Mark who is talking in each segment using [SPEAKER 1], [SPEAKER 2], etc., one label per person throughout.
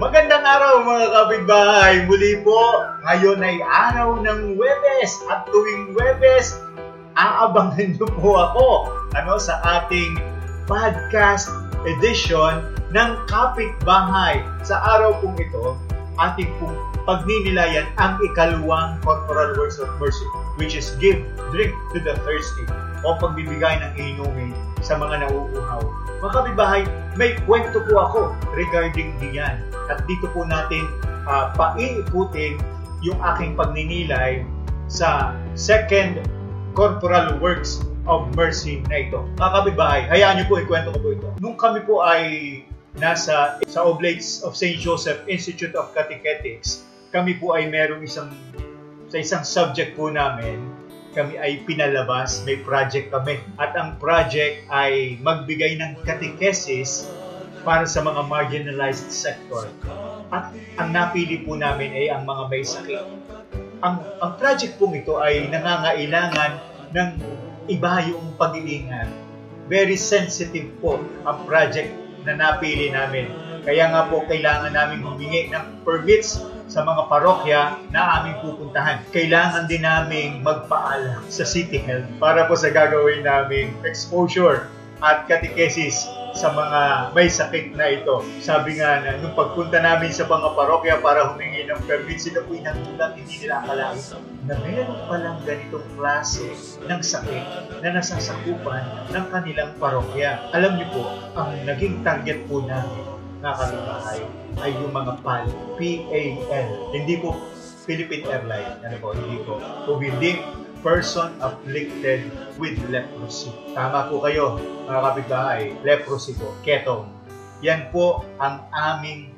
[SPEAKER 1] Magandang araw mga kapitbahay! Muli po, ngayon ay araw ng Webes at tuwing Webes, aabangan niyo po ako ano, sa ating podcast edition ng Kapitbahay. Sa araw pong ito, ating pong pagninilayan ang ikalawang corporal works of mercy, which is give drink to the thirsty o pagbibigay ng inumin sa mga nauuhaw. Mga kabibahay, may kwento po ako regarding diyan. At dito po natin uh, paiikutin yung aking pagninilay sa second corporal works of mercy na ito. Mga hayaan niyo po ikwento ko po ito. Nung kami po ay nasa sa Oblates of St. Joseph Institute of Catechetics, kami po ay merong isang sa isang subject po namin kami ay pinalabas, may project kami. At ang project ay magbigay ng catechesis para sa mga marginalized sector. At ang napili po namin ay ang mga may sakit. Ang, ang project po ito ay nangangailangan ng iba yung pag-iingat. Very sensitive po ang project na napili namin. Kaya nga po kailangan namin humingi ng permits sa mga parokya na aming pupuntahan. Kailangan din namin magpaalam sa City Health para po sa gagawin naming exposure at catechesis sa mga may sakit na ito. Sabi nga na nung pagpunta namin sa mga parokya para humingi ng permit, sila po inagulat, hindi nila akalain na meron palang ganitong klase ng sakit na nasasakupan ng kanilang parokya. Alam niyo po, ang naging target po namin na kapitbahay ay yung mga PAL, P-A-L. Hindi po Philippine Airlines, ano po, hindi po. Kung hindi, person afflicted with leprosy. Tama po kayo, mga kapitbahay. Leprosy po, ketong. Yan po ang aming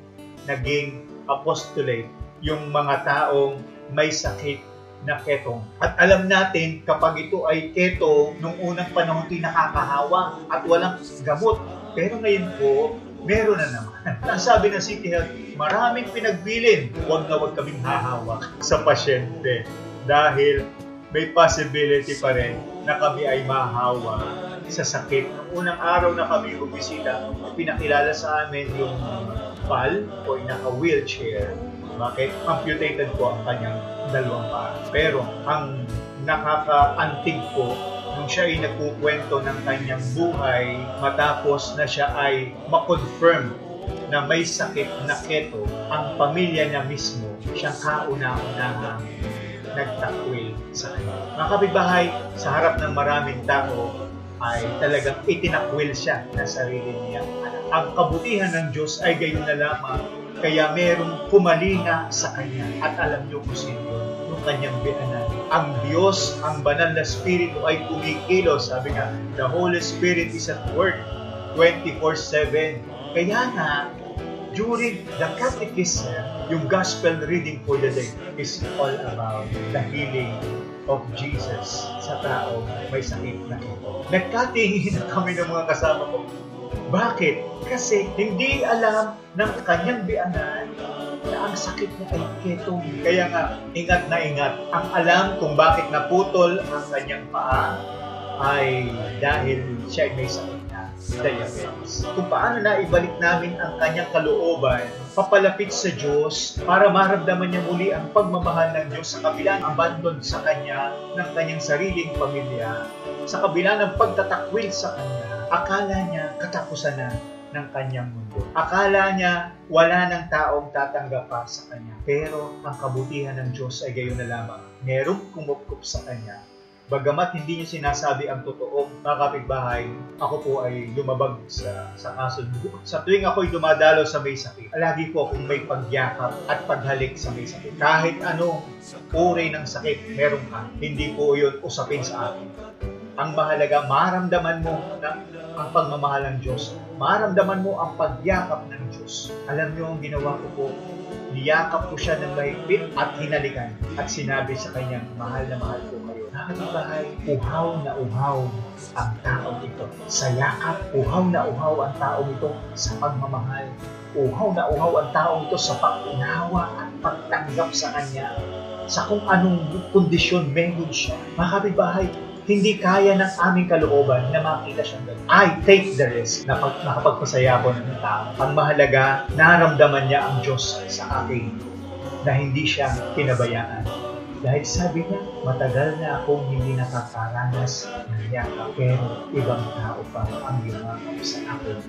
[SPEAKER 1] naging apostolate, yung mga taong may sakit na ketong. At alam natin, kapag ito ay keto, nung unang panahon ito'y nakakahawa at walang gamot. Pero ngayon po, meron na naman. Ang sabi ng City Health, maraming pinagbilin, huwag na huwag kaming hahawak sa pasyente dahil may possibility pa rin na kami ay mahawa sa sakit. Unang araw na kami bumisita, pinakilala sa amin yung pal o naka-wheelchair. Bakit? Amputated po ang kanyang dalawang paa. Pero ang nakaka-antig po nung siya ay nagkukwento ng kanyang buhay matapos na siya ay makonfirm na may sakit na keto, ang pamilya niya mismo siyang kauna-unahang nagtakwil sa kanya. Mga kapitbahay, sa harap ng maraming tao, ay talagang itinakwil siya na sarili niya. Ang kabutihan ng Diyos ay gayon na lamang, kaya merong kumalina sa kanya at alam niyo kung sino yung kanyang bianan ang Diyos, ang banal na Espiritu ay kumikilos. Sabi nga, the Holy Spirit is at work 24-7. Kaya nga, during the catechism, yung gospel reading for the day is all about the healing of Jesus sa tao may sakit na ito. Nagkatingin kami ng mga kasama ko. Bakit? Kasi hindi alam ng kanyang bianan na ang sakit mo ay ketong. Kaya nga, ingat na ingat. Ang alam kung bakit naputol ang kanyang paa ay dahil siya ay may sakit diabetes. Kung paano na ibalik namin ang kanyang kalooban, papalapit sa Diyos para maramdaman niya muli ang pagmamahal ng Diyos sa kabila ng abandon sa kanya ng kanyang sariling pamilya, sa kabila ng pagtatakwil sa kanya, akala niya katapusan na ng kanyang mundo. Akala niya wala ng taong tatanggap pa sa kanya. Pero ang kabutihan ng Diyos ay gayon na lamang. Merong kumupkup sa kanya. Bagamat hindi niya sinasabi ang totoong mga kapitbahay, ako po ay lumabag sa, sa kaso. Sa tuwing ako'y dumadalo sa may sakit, lagi po akong may pagyakap at paghalik sa may sakit. Kahit anong uri ng sakit meron ka, hindi po yun usapin sa akin. Ang mahalaga, maramdaman mo na ang pagmamahal ng Diyos. Maramdaman mo ang pagyakap ng Diyos. Alam niyo ang ginawa ko po, niyakap ko siya ng mahigpit at hinalikan at sinabi sa kanyang, mahal na mahal ko kayo. Nakatibahay, uhaw na uhaw ang taong ito. Sa yakap, uhaw na uhaw ang taong ito sa pagmamahal. Uhaw na uhaw ang taong ito sa pag-unawa at pagtanggap sa kanya sa kung anong kondisyon meron siya. Mga kapitbahay, hindi kaya ng aming kalooban na makita siyang ganun. I take the risk na pag nakapagpasaya ko ng tao. Ang mahalaga, naramdaman niya ang Diyos sa akin na hindi siya pinabayaan. Dahil sabi niya, matagal na akong hindi nakakaranas ng yakap, pero ibang tao pa ang yumakap sa akin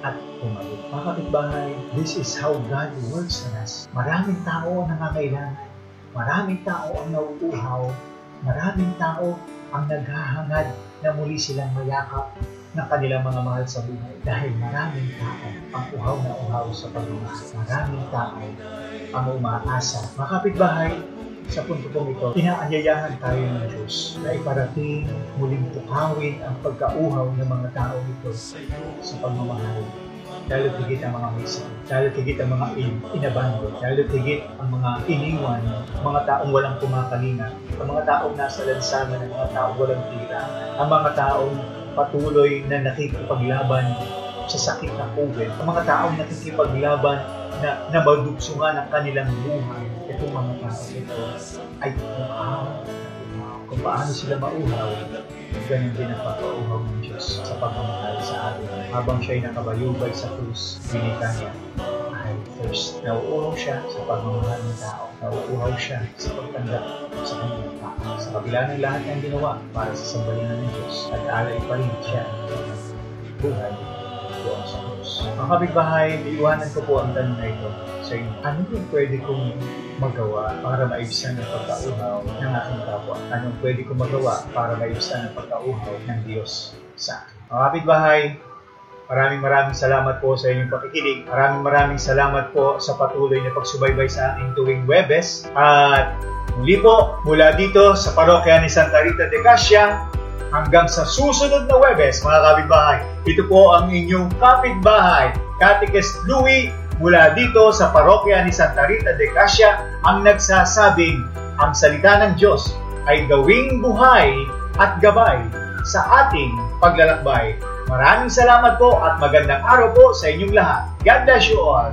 [SPEAKER 1] at pumalit. Mga kapitbahay, this is how God works in us. Maraming tao ang nangangailangan. Maraming tao ang nauuhaw. Maraming tao ang naghahangad na muli silang mayakap ng kanilang mga mahal sa buhay. Dahil maraming tao ang uhaw na uhaw sa pagmamahal. Maraming tao ang umaasa. Mga kapitbahay, sa punto pong ito, inaanyayahan tayo ng Diyos na iparating muling tukawin ang pagkauhaw ng mga tao ito sa pagmamahal. Lalo tigit ang mga may sakit, tigit ang mga in, inabando, lalo tigit ang mga iniwan, mga taong walang kumakalinga, ang mga taong nasa lansangan, ang mga taong walang tira, ang mga taong patuloy na nakikipaglaban sa sakit ng COVID, ang mga taong nakikipaglaban na nabadugsungan ang kanilang buhay. Itong mga tao ito ay umahaw. Kung paano sila mauhaw, ganun din ang pagpauhaw ng Diyos sa pagmamahal sa atin. Habang siya'y nakabayubay sa krus, binita niya, I thirst. Nauuhaw siya sa pagmamahal ng tao. Nauuhaw siya sa pagtanggap sa kanyang tao. Sa kabila ng lahat ng ginawa para sa sambayanan ng Diyos, nag-alay pa rin siya buhay doon sa krus. Mga kapitbahay, iiwanan ko po ang tanong na ito sa inyo. Ano yung pwede kong magawa para maibsan ang pagkauhaw ng aking kapwa? Anong pwede kong magawa para maibsan ang pagkauhaw ng Diyos sa akin? Mga kapitbahay, Maraming maraming salamat po sa inyong pakikinig. Maraming maraming salamat po sa patuloy na pagsubaybay sa ating tuwing Webes. At muli po, mula dito sa parokya ni Santa Rita de Cassia, hanggang sa susunod na Webes, mga kapitbahay. Ito po ang inyong kapitbahay, Catechist Louie, mula dito sa parokya ni Santa Rita de Cassia, ang nagsasabing, ang salita ng Diyos ay gawing buhay at gabay sa ating paglalakbay. Maraming salamat po at magandang araw po sa inyong lahat. God bless you all.